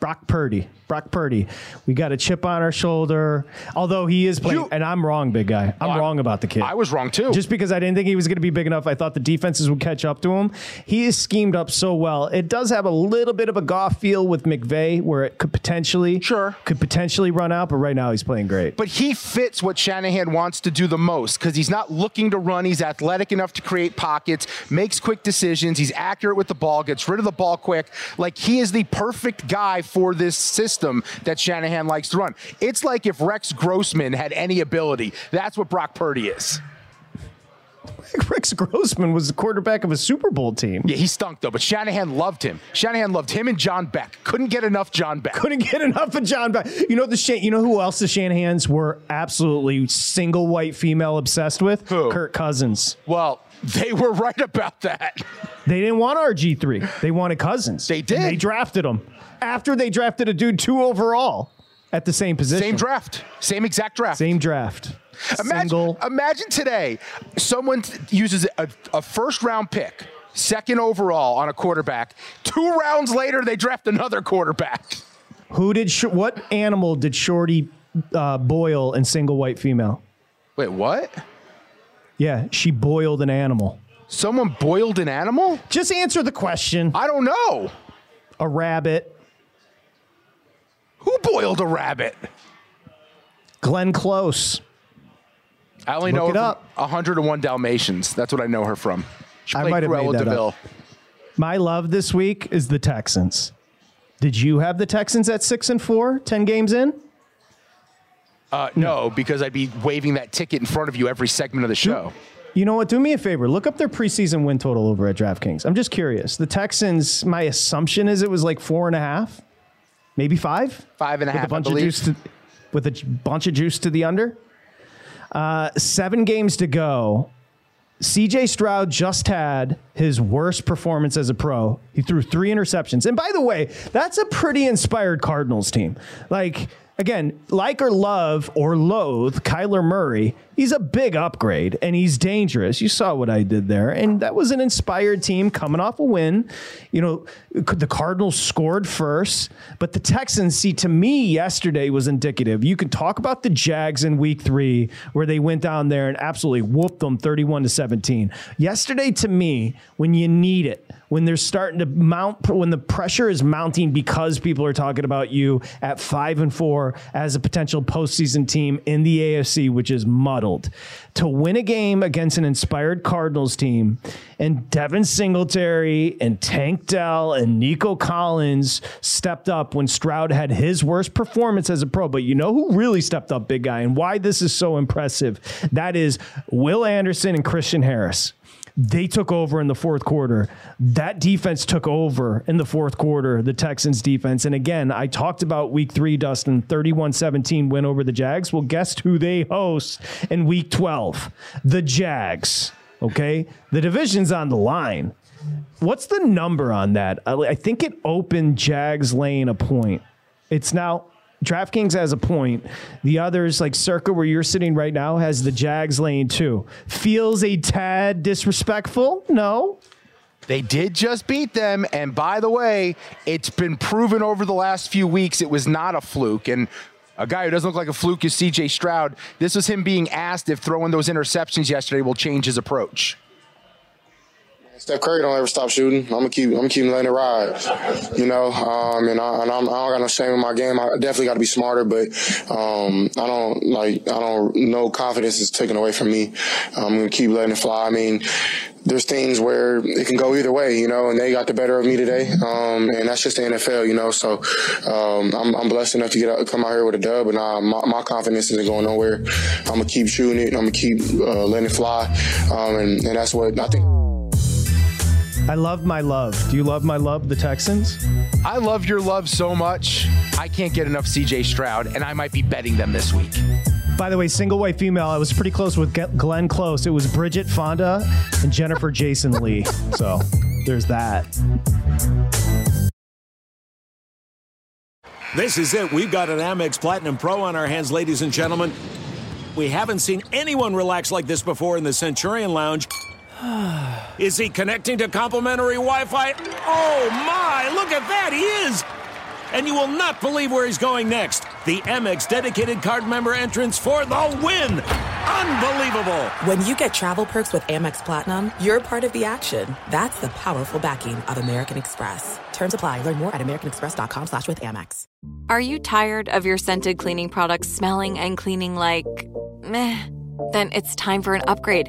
[SPEAKER 5] Brock Purdy. Brock Purdy. We got a chip on our shoulder. Although he is playing, and I'm wrong, big guy. I'm oh, wrong about the kid. I
[SPEAKER 9] was wrong too.
[SPEAKER 5] Just because I didn't think he was going to be big enough, I thought the defenses would catch up to him. He is schemed up so well. It does have a little bit of a golf feel with McVay, where it could potentially, sure, could potentially run out. But right now, he's playing great.
[SPEAKER 9] But he fits what Shanahan wants to do the most because he's not looking to run. He's athletic enough to create pockets, makes quick decisions. He's accurate with the ball, gets rid of the ball quick. Like he is the perfect guy for this system that Shanahan likes to run. It's like if Rex Grossman had any ability. That's what Brock Purdy is.
[SPEAKER 5] Rex Grossman was the quarterback of a Super Bowl team.
[SPEAKER 9] Yeah, he stunk though, but Shanahan loved him. Shanahan loved him and John Beck. Couldn't get enough John Beck.
[SPEAKER 5] Couldn't get enough of John Beck. You know the Shan- You know who else the Shanahans were absolutely single white female obsessed with?
[SPEAKER 9] Who?
[SPEAKER 5] Kirk Cousins.
[SPEAKER 9] Well, they were right about that.
[SPEAKER 5] They didn't want RG three. They wanted Cousins. They
[SPEAKER 9] did.
[SPEAKER 5] they drafted him after they drafted a dude two overall at the same position.
[SPEAKER 9] Same draft. Same exact draft.
[SPEAKER 5] Same draft.
[SPEAKER 9] Imagine,
[SPEAKER 5] Single.
[SPEAKER 9] imagine today, someone uses a, a first round pick, second overall on a quarterback. Two rounds later, they draft another quarterback.
[SPEAKER 5] Who did sh- what animal did Shorty uh, boil in single white female?
[SPEAKER 9] Wait, what?
[SPEAKER 5] Yeah, she boiled an animal.
[SPEAKER 9] Someone boiled an animal?
[SPEAKER 5] Just answer the question.
[SPEAKER 9] I don't know.
[SPEAKER 5] A rabbit.
[SPEAKER 9] Who boiled a rabbit?
[SPEAKER 5] Glenn Close.
[SPEAKER 9] I only
[SPEAKER 5] Look
[SPEAKER 9] know
[SPEAKER 5] it
[SPEAKER 9] her
[SPEAKER 5] up.
[SPEAKER 9] from 101 Dalmatians. That's what I know her from. She
[SPEAKER 5] I
[SPEAKER 9] played
[SPEAKER 5] might have
[SPEAKER 9] Cruella
[SPEAKER 5] made that
[SPEAKER 9] De Vil.
[SPEAKER 5] up. My love this week is the Texans. Did you have the Texans at six and four, 10 games in?
[SPEAKER 9] Uh, no, because I'd be waving that ticket in front of you every segment of the show.
[SPEAKER 5] You know what? Do me a favor. Look up their preseason win total over at DraftKings. I'm just curious. The Texans, my assumption is it was like four and a half. Maybe five,
[SPEAKER 9] five and a
[SPEAKER 5] with
[SPEAKER 9] half,
[SPEAKER 5] a bunch
[SPEAKER 9] I
[SPEAKER 5] of juice to, with a bunch of juice to the under. Uh, seven games to go. CJ Stroud just had his worst performance as a pro. He threw three interceptions. And by the way, that's a pretty inspired Cardinals team. Like, again, like or love or loathe Kyler Murray, he's a big upgrade and he's dangerous. You saw what I did there. And that was an inspired team coming off a win. You know, the Cardinals scored first, but the Texans, see, to me, yesterday was indicative. You can talk about the Jags in week three, where they went down there and absolutely whooped them 31 to 17. Yesterday, to me, when you need it, when they're starting to mount, when the pressure is mounting because people are talking about you at five and four as a potential postseason team in the AFC, which is muddled, to win a game against an inspired Cardinals team and Devin Singletary and Tank Dell and Nico Collins stepped up when Stroud had his worst performance as a pro. But you know who really stepped up, big guy, and why this is so impressive? That is Will Anderson and Christian Harris they took over in the fourth quarter. That defense took over in the fourth quarter, the Texans defense. And again, I talked about week three, Dustin, 31 17 win over the Jags. Well, guess who they host in week 12? The Jags. Okay. The division's on the line. What's the number on that? I think it opened Jags laying a point. It's now DraftKings has a point. The others, like Circa, where you're sitting right now, has the Jags laying too. Feels a tad disrespectful? No.
[SPEAKER 9] They did just beat them. And by the way, it's been proven over the last few weeks it was not a fluke. And a guy who doesn't look like a fluke is CJ Stroud. This was him being asked if throwing those interceptions yesterday will change his approach.
[SPEAKER 14] Steph Curry don't ever stop shooting. I'm gonna keep, I'm gonna keep letting it ride. You know, um, and, I, and I'm, I don't got no shame in my game. I definitely got to be smarter, but um, I don't like, I don't. No confidence is taken away from me. I'm gonna keep letting it fly. I mean, there's things where it can go either way, you know, and they got the better of me today, um, and that's just the NFL, you know. So um, I'm, I'm blessed enough to get out, come out here with a dub, and my, my confidence isn't going nowhere. I'm gonna keep shooting it. I'm gonna keep uh, letting it fly, um, and, and that's what I think.
[SPEAKER 5] I love my love. Do you love my love, the Texans?
[SPEAKER 9] I love your love so much. I can't get enough CJ Stroud, and I might be betting them this week.
[SPEAKER 5] By the way, single white female, I was pretty close with Glenn Close. It was Bridget Fonda and Jennifer Jason Lee. So there's that.
[SPEAKER 17] This is it. We've got an Amex Platinum Pro on our hands, ladies and gentlemen. We haven't seen anyone relax like this before in the Centurion Lounge. Is he connecting to complimentary Wi Fi? Oh my, look at that, he is! And you will not believe where he's going next. The Amex dedicated card member entrance for the win! Unbelievable!
[SPEAKER 1] When you get travel perks with Amex Platinum, you're part of the action. That's the powerful backing of American Express. Terms apply. Learn more at americanexpress.com slash with Amex.
[SPEAKER 11] Are you tired of your scented cleaning products smelling and cleaning like meh? Then it's time for an upgrade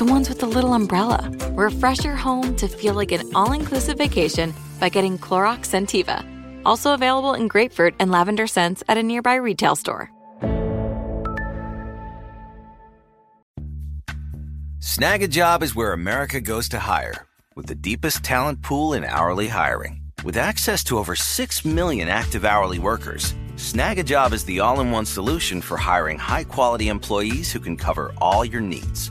[SPEAKER 11] The ones with the little umbrella. Refresh your home to feel like an all inclusive vacation by getting Clorox Scentiva. Also available in grapefruit and lavender scents at a nearby retail store.
[SPEAKER 18] Snagajob is where America goes to hire, with the deepest talent pool in hourly hiring. With access to over 6 million active hourly workers, Snagajob is the all in one solution for hiring high quality employees who can cover all your needs.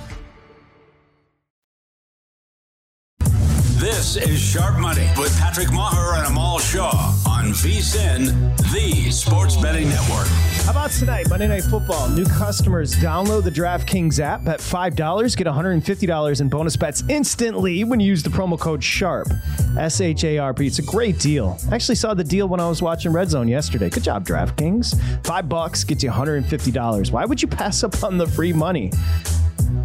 [SPEAKER 4] This is Sharp Money with Patrick Meagher and Amal Shaw on VSIN, the Sports Betting Network.
[SPEAKER 5] How about tonight, Monday Night Football? New customers download the DraftKings app, bet $5, get $150 in bonus bets instantly when you use the promo code SHARP. S H A R P. It's a great deal. I actually saw the deal when I was watching Red Zone yesterday. Good job, DraftKings. Five bucks gets you $150. Why would you pass up on the free money?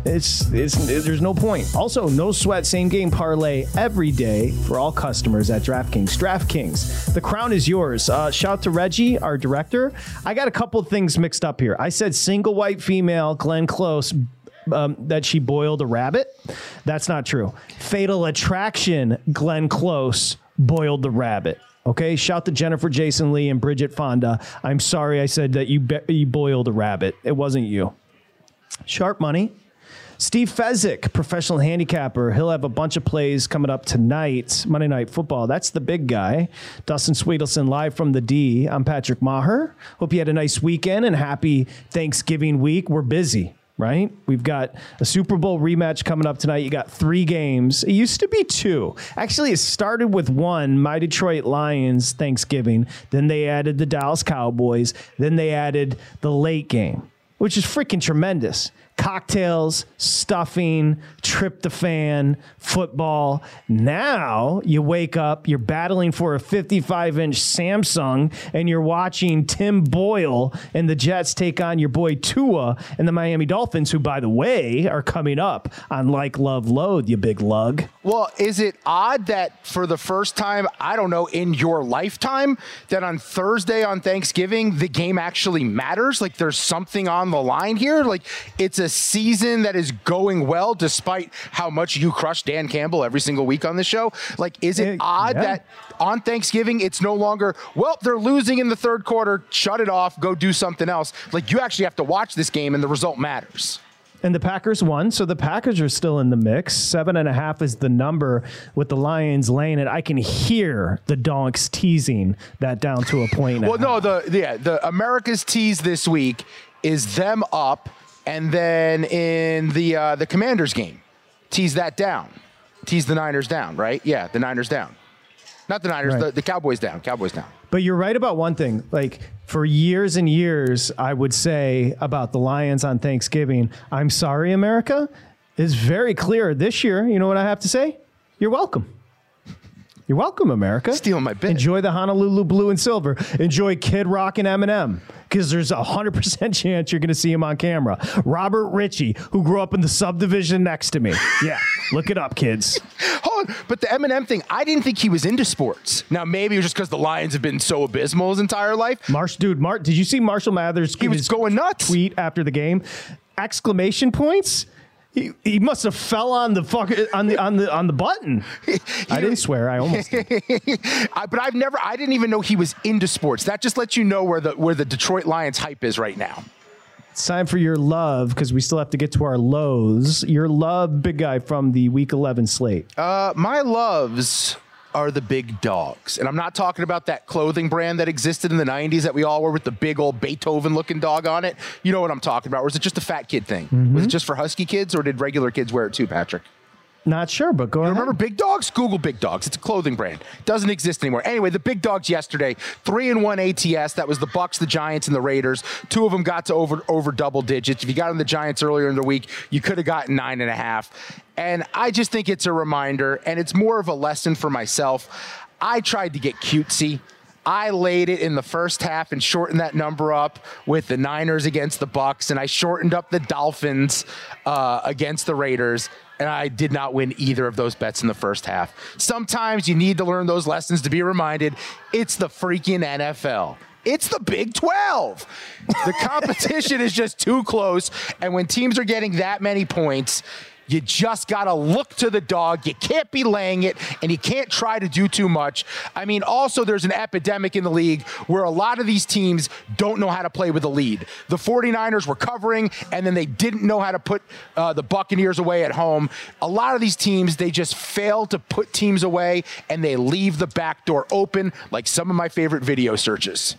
[SPEAKER 5] It's, it's there's no point. Also, no sweat same game parlay every day for all customers at DraftKings. DraftKings, the crown is yours. Uh, shout to Reggie, our director. I got a couple things mixed up here. I said single white female Glenn Close um, that she boiled a rabbit. That's not true. Fatal Attraction, Glenn Close boiled the rabbit. Okay, shout to Jennifer Jason Lee and Bridget Fonda. I'm sorry I said that you be- you boiled a rabbit. It wasn't you. Sharp money. Steve Fezzik, professional handicapper. He'll have a bunch of plays coming up tonight, Monday Night Football. That's the big guy. Dustin Swedelson live from the D. I'm Patrick Meagher. Hope you had a nice weekend and happy Thanksgiving week. We're busy right? We've got a Super Bowl rematch coming up tonight. You got three games. It used to be two. Actually, it started with one, my Detroit Lions Thanksgiving. Then they added the Dallas Cowboys. Then they added the late game, which is freaking tremendous cocktails, stuffing, tryptophan, football. Now you wake up, you're battling for a 55 inch Samsung, and you're watching Tim Boyle and the Jets take on your boy Tua and the Miami Dolphins, who, by the way, are coming up on Like Love Load, you big lug.
[SPEAKER 9] Well, is it odd that for the first time, I don't know, in your lifetime, that on Thursday on Thanksgiving, the game actually matters? Like there's something on the line here? Like it's a season that is going well despite how much you crush Dan Campbell every single week on the show? Like, is it odd yeah. that on Thanksgiving it's no longer, well, they're losing in the third quarter, shut it off, go do something else? Like, you actually have to watch this game and the result matters.
[SPEAKER 5] And the Packers won, so the Packers are still in the mix. Seven and a half is the number with the Lions laying it. I can hear the donks teasing that down to a point.
[SPEAKER 9] well, no, the yeah, the America's tease this week is them up and then in the uh, the Commanders game, tease that down, tease the Niners down, right? Yeah, the Niners down, not the Niners, right. the, the Cowboys down, Cowboys down.
[SPEAKER 5] But you're right about one thing. Like for years and years, I would say about the Lions on Thanksgiving, I'm sorry, America, is very clear. This year, you know what I have to say? You're welcome. You're welcome, America.
[SPEAKER 9] Stealing my bit.
[SPEAKER 5] Enjoy the Honolulu blue and silver. Enjoy Kid Rock and Eminem because there's a 100% chance you're going to see him on camera. Robert Ritchie, who grew up in the subdivision next to me. Yeah, look it up, kids.
[SPEAKER 9] Hold on. But the Eminem thing, I didn't think he was into sports. Now, maybe it was just because the Lions have been so abysmal his entire life.
[SPEAKER 5] Marsh, dude, Mark, did you see Marshall Mathers?
[SPEAKER 9] He was going nuts.
[SPEAKER 5] Tweet after the game. Exclamation points he, he must have fell on the fuck on the on the on the button. I didn't swear. I almost.
[SPEAKER 9] I, but I've never. I didn't even know he was into sports. That just lets you know where the where the Detroit Lions hype is right now.
[SPEAKER 5] It's time for your love because we still have to get to our lows. Your love, big guy from the Week 11 slate.
[SPEAKER 9] Uh, my loves are the big dogs. And I'm not talking about that clothing brand that existed in the 90s that we all wore with the big old Beethoven looking dog on it. You know what I'm talking about. Or was it just a fat kid thing? Mm-hmm. Was it just for husky kids or did regular kids wear it too, Patrick?
[SPEAKER 5] Not sure, but go.
[SPEAKER 9] Remember Big Dogs? Google Big Dogs. It's a clothing brand. Doesn't exist anymore. Anyway, the Big Dogs yesterday, three and one ATS. That was the Bucks, the Giants, and the Raiders. Two of them got to over over double digits. If you got on the Giants earlier in the week, you could have gotten nine and a half. And I just think it's a reminder, and it's more of a lesson for myself. I tried to get cutesy. I laid it in the first half and shortened that number up with the Niners against the Bucks, and I shortened up the Dolphins uh, against the Raiders. And I did not win either of those bets in the first half. Sometimes you need to learn those lessons to be reminded it's the freaking NFL. It's the Big 12. The competition is just too close. And when teams are getting that many points, you just got to look to the dog. You can't be laying it, and you can't try to do too much. I mean, also, there's an epidemic in the league where a lot of these teams don't know how to play with a lead. The 49ers were covering, and then they didn't know how to put uh, the Buccaneers away at home. A lot of these teams, they just fail to put teams away, and they leave the back door open, like some of my favorite video searches.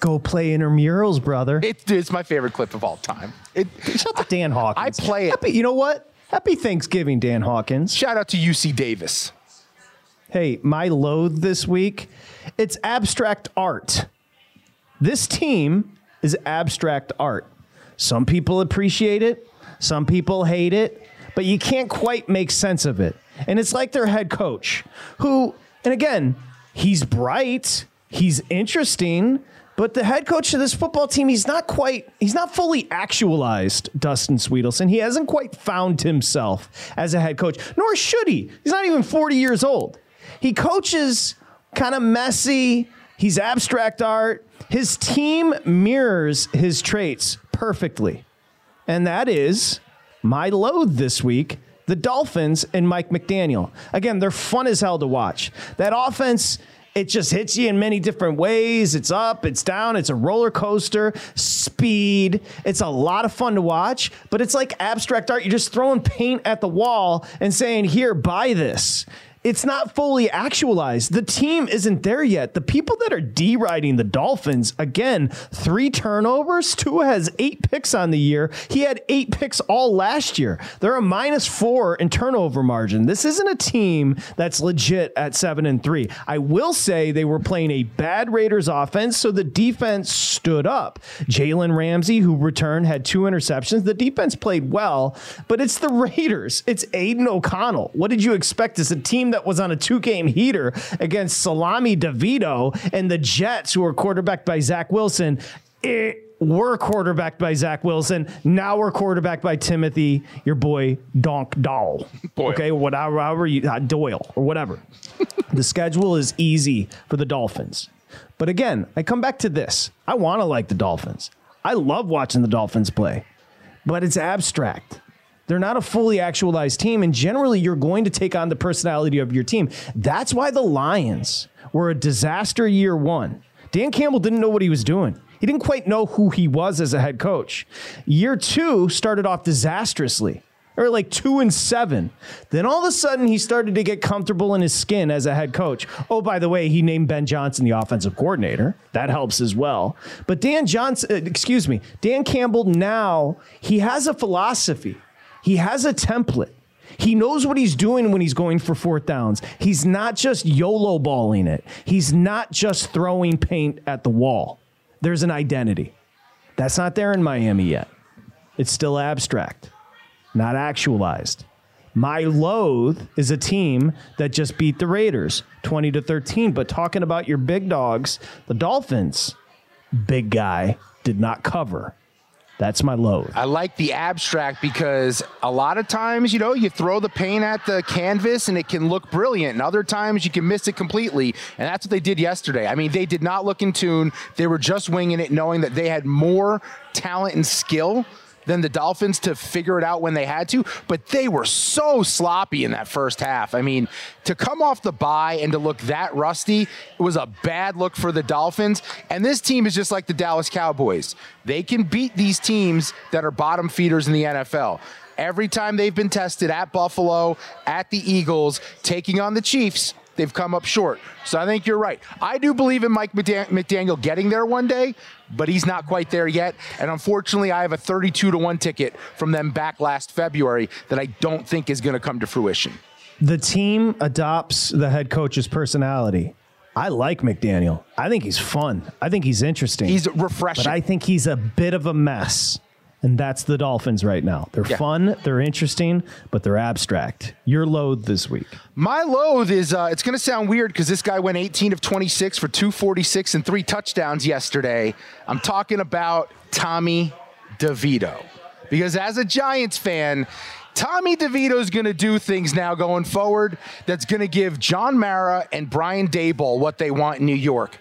[SPEAKER 5] Go play intramurals, brother.
[SPEAKER 9] It, it's my favorite clip of all time. It,
[SPEAKER 5] Shout to Dan Hawkins.
[SPEAKER 9] I play it.
[SPEAKER 5] Happy, you know what? Happy Thanksgiving, Dan Hawkins.
[SPEAKER 9] Shout out to UC Davis.
[SPEAKER 5] Hey, my loathe this week, it's abstract art. This team is abstract art. Some people appreciate it, some people hate it, but you can't quite make sense of it. And it's like their head coach, who, and again, he's bright, he's interesting, but the head coach of this football team, he's not quite, he's not fully actualized, Dustin Swedelson. He hasn't quite found himself as a head coach, nor should he. He's not even 40 years old. He coaches kind of messy, he's abstract art. His team mirrors his traits perfectly. And that is my load this week the Dolphins and Mike McDaniel. Again, they're fun as hell to watch. That offense it just hits you in many different ways. It's up, it's down, it's a roller coaster, speed. It's a lot of fun to watch, but it's like abstract art. You're just throwing paint at the wall and saying, Here, buy this it's not fully actualized. The team isn't there yet. The people that are deriding the Dolphins, again, three turnovers. Tua has eight picks on the year. He had eight picks all last year. They're a minus four in turnover margin. This isn't a team that's legit at seven and three. I will say they were playing a bad Raiders offense, so the defense stood up. Jalen Ramsey, who returned, had two interceptions. The defense played well, but it's the Raiders. It's Aidan O'Connell. What did you expect as a team that was on a two game heater against Salami DeVito and the Jets, who were quarterbacked by Zach Wilson. It, were quarterbacked by Zach Wilson. Now we're quarterbacked by Timothy, your boy Donk Doll. Boyle. Okay, whatever, however you uh, Doyle or whatever. the schedule is easy for the Dolphins. But again, I come back to this. I want to like the Dolphins. I love watching the Dolphins play, but it's abstract. They're not a fully actualized team, and generally, you're going to take on the personality of your team. That's why the Lions were a disaster year one. Dan Campbell didn't know what he was doing. He didn't quite know who he was as a head coach. Year two started off disastrously, or like two and seven. Then all of a sudden, he started to get comfortable in his skin as a head coach. Oh, by the way, he named Ben Johnson the offensive coordinator. That helps as well. But Dan Johnson, uh, excuse me, Dan Campbell now he has a philosophy. He has a template. He knows what he's doing when he's going for fourth downs. He's not just YOLO balling it. He's not just throwing paint at the wall. There's an identity. That's not there in Miami yet. It's still abstract, not actualized. My loathe is a team that just beat the Raiders 20 to 13. But talking about your big dogs, the Dolphins, big guy, did not cover. That's my load.
[SPEAKER 9] I like the abstract because a lot of times, you know, you throw the paint at the canvas and it can look brilliant. And other times you can miss it completely. And that's what they did yesterday. I mean, they did not look in tune. They were just winging it, knowing that they had more talent and skill than the Dolphins to figure it out when they had to, but they were so sloppy in that first half. I mean, to come off the bye and to look that rusty it was a bad look for the Dolphins. And this team is just like the Dallas Cowboys. They can beat these teams that are bottom feeders in the NFL. Every time they've been tested at Buffalo, at the Eagles, taking on the Chiefs, they've come up short. So I think you're right. I do believe in Mike McDaniel getting there one day, but he's not quite there yet. And unfortunately, I have a 32 to 1 ticket from them back last February that I don't think is going to come to fruition.
[SPEAKER 5] The team adopts the head coach's personality. I like McDaniel. I think he's fun. I think he's interesting.
[SPEAKER 9] He's refreshing.
[SPEAKER 5] But I think he's a bit of a mess. And that's the Dolphins right now. They're yeah. fun, they're interesting, but they're abstract. Your load this week.
[SPEAKER 9] My load is uh, it's going to sound weird because this guy went 18 of 26 for 246 and three touchdowns yesterday. I'm talking about Tommy DeVito. Because as a Giants fan, Tommy DeVito is going to do things now going forward that's going to give John Mara and Brian Daboll what they want in New York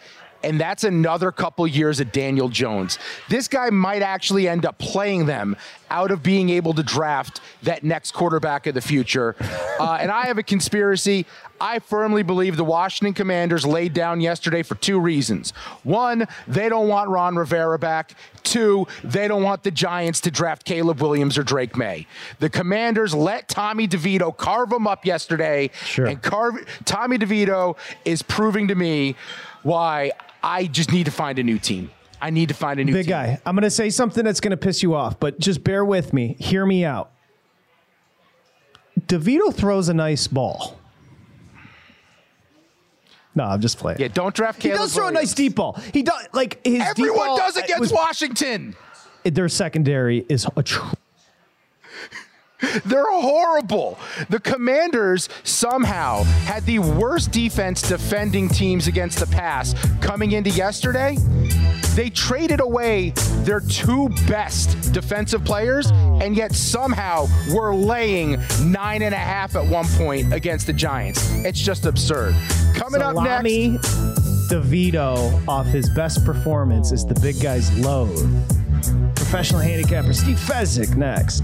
[SPEAKER 9] and that's another couple years of Daniel Jones. This guy might actually end up playing them out of being able to draft that next quarterback of the future. Uh, and I have a conspiracy. I firmly believe the Washington Commanders laid down yesterday for two reasons. One, they don't want Ron Rivera back. Two, they don't want the Giants to draft Caleb Williams or Drake Maye. The Commanders let Tommy DeVito carve them up yesterday.
[SPEAKER 5] Sure.
[SPEAKER 9] And carve, Tommy DeVito is proving to me why I just need to find a new team. I need to find a new team.
[SPEAKER 5] Big
[SPEAKER 9] team.
[SPEAKER 5] guy, I'm going to say something that's going to piss you off, but just bear with me. Hear me out. DeVito throws a nice ball. No, I'm just playing.
[SPEAKER 9] Yeah, don't draft
[SPEAKER 5] He does throw a nice deep ball. He does like his deep
[SPEAKER 9] Everyone does against
[SPEAKER 5] was-
[SPEAKER 9] Washington.
[SPEAKER 5] Their secondary is a tr-
[SPEAKER 9] They're horrible. The Commanders somehow had the worst defense defending teams against the pass coming into yesterday. They traded away their two best defensive players, and yet somehow were laying nine and a half at one point against the Giants. It's just absurd. Coming up next.
[SPEAKER 5] Salami DeVito off his best performance is the big guy's load. Professional handicapper Steve Fezzik next.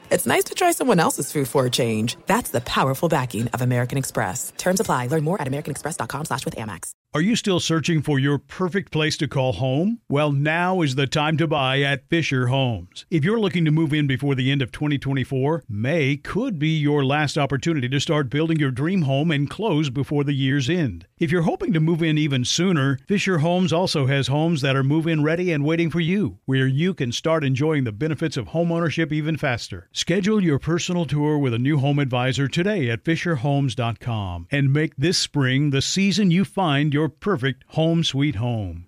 [SPEAKER 1] It's nice to try someone else's food for a change. That's the powerful backing of American Express. Terms apply. Learn more at americanexpress.com slash with Amex.
[SPEAKER 2] Are you still searching for your perfect place to call home? Well, now is the time to buy at Fisher Homes. If you're looking to move in before the end of 2024, May could be your last opportunity to start building your dream home and close before the year's end. If you're hoping to move in even sooner, Fisher Homes also has homes that are move in ready and waiting for you, where you can start enjoying the benefits of homeownership even faster. Schedule your personal tour with a new home advisor today at FisherHomes.com and make this spring the season you find your perfect home sweet home.